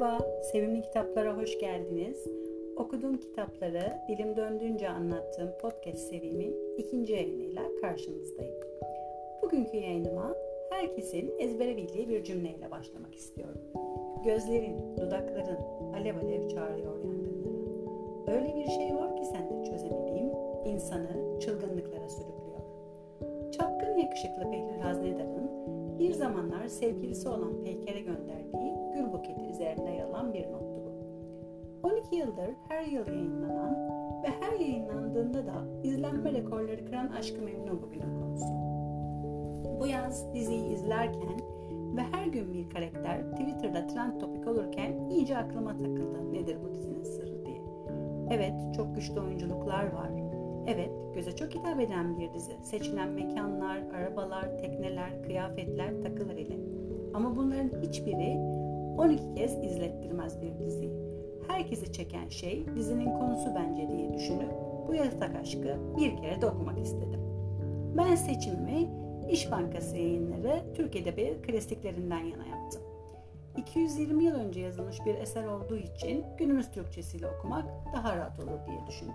Merhaba, sevimli kitaplara hoş geldiniz. Okuduğum kitapları dilim döndüğünce anlattığım podcast serimin ikinci yayınıyla karşınızdayım. Bugünkü yayınıma herkesin ezbere bildiği bir cümleyle başlamak istiyorum. Gözlerin, dudakların alev alev çağırıyor yangınlara. Öyle bir şey var ki sende çözemediğim, insanı çılgınlıklara sürüklüyor. Çapkın yakışıklı Behlül Haznedar'ın bir zamanlar sevgilisi olan Peyker'e gönderdiği buketi üzerinde yer bir nottu bu. 12 yıldır her yıl yayınlanan ve her yayınlandığında da izlenme rekorları kıran Aşkı Memnu bugünün konusu. Bu yaz diziyi izlerken ve her gün bir karakter Twitter'da trend topik olurken iyice aklıma takıldı nedir bu dizinin sırrı diye. Evet çok güçlü oyunculuklar var. Evet göze çok hitap eden bir dizi. Seçilen mekanlar, arabalar, tekneler, kıyafetler takılır ile. Ama bunların hiçbiri 12 kez izlettirmez bir diziyi. Herkesi çeken şey dizinin konusu bence diye düşünüp bu yatak aşkı bir kere de okumak istedim. Ben seçimimi İş Bankası yayınları Türk Edebi klasiklerinden yana yaptım. 220 yıl önce yazılmış bir eser olduğu için günümüz Türkçesiyle okumak daha rahat olur diye düşündüm.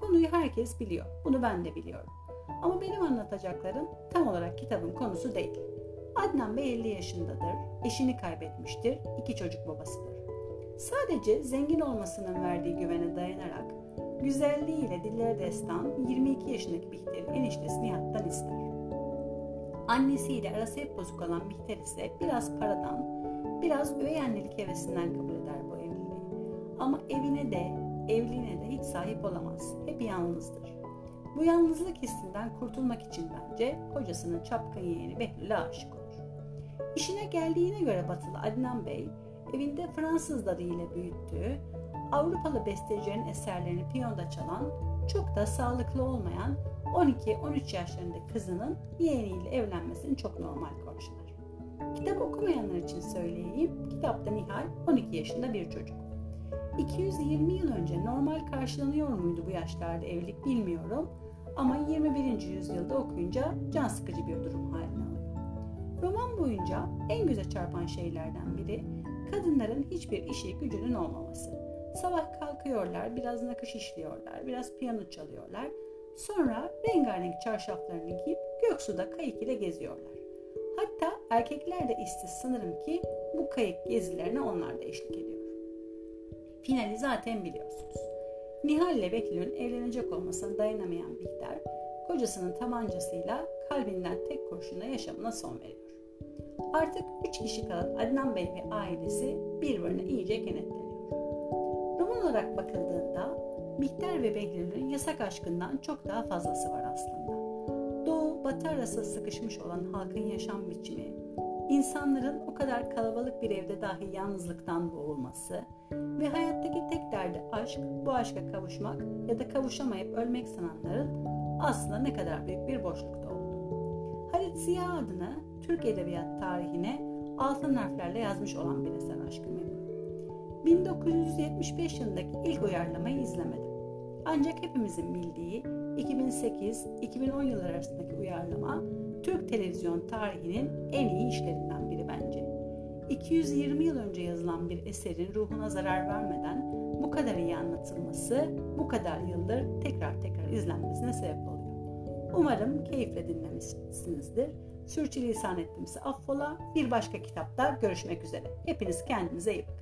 Konuyu herkes biliyor. Bunu ben de biliyorum. Ama benim anlatacaklarım tam olarak kitabın konusu değil. Adnan Bey 50 yaşındadır, eşini kaybetmiştir, iki çocuk babasıdır. Sadece zengin olmasının verdiği güvene dayanarak güzelliğiyle dillere destan 22 yaşındaki Bihter'in eniştesi Nihat'tan ister. Annesiyle arası hep bozuk olan Bihter ise biraz paradan, biraz üvey annelik hevesinden kabul eder bu evliliği. Ama evine de, evliliğine de hiç sahip olamaz. Hep yalnızdır. Bu yalnızlık hissinden kurtulmak için bence kocasının çapkın yeğeni Behlül'e aşık olur. İşine geldiğine göre batılı Adnan Bey, evinde Fransızları ile büyüttüğü, Avrupalı bestecilerin eserlerini piyonda çalan, çok da sağlıklı olmayan 12-13 yaşlarındaki kızının yeğeniyle evlenmesini çok normal karşılar. Kitap okumayanlar için söyleyeyim, kitapta Nihal 12 yaşında bir çocuk. 220 yıl önce normal karşılanıyor muydu bu yaşlarda evlilik bilmiyorum ama 21. yüzyılda okuyunca can sıkıcı bir durum haline alıyor. En göze çarpan şeylerden biri kadınların hiçbir işi gücünün olmaması. Sabah kalkıyorlar, biraz nakış işliyorlar, biraz piyano çalıyorlar. Sonra rengarenk çarşaflarını giyip Göksu'da kayık ile geziyorlar. Hatta erkekler de istis sanırım ki bu kayık gezilerine onlar da eşlik ediyor. Finali zaten biliyorsunuz. Nihal ile Behlül'ün evlenecek olmasına dayanamayan Bihter, kocasının tabancasıyla kalbinden tek kurşuna yaşamına son veriyor. Artık üç kişi kalan Adnan Bey ve ailesi birbirine iyice kenetleniyor. Roman olarak bakıldığında Bihter ve Behlül'ün yasak aşkından çok daha fazlası var aslında. Doğu, batı arası sıkışmış olan halkın yaşam biçimi, insanların o kadar kalabalık bir evde dahi yalnızlıktan boğulması ve hayattaki tek derdi aşk, bu aşka kavuşmak ya da kavuşamayıp ölmek sananların aslında ne kadar büyük bir boşlukta olduğu. Halit Ziya adına Türk Edebiyat tarihine altın harflerle yazmış olan bir eser Aşkı Memnu. 1975 yılındaki ilk uyarlamayı izlemedim. Ancak hepimizin bildiği 2008-2010 yılları arasındaki uyarlama Türk televizyon tarihinin en iyi işlerinden biri bence. 220 yıl önce yazılan bir eserin ruhuna zarar vermeden bu kadar iyi anlatılması, bu kadar yıldır tekrar tekrar izlenmesine sebep oluyor. Umarım keyifle dinlemişsinizdir. Sürçülisan ettimse affola. Bir başka kitapta görüşmek üzere. Hepiniz kendinize iyi bakın.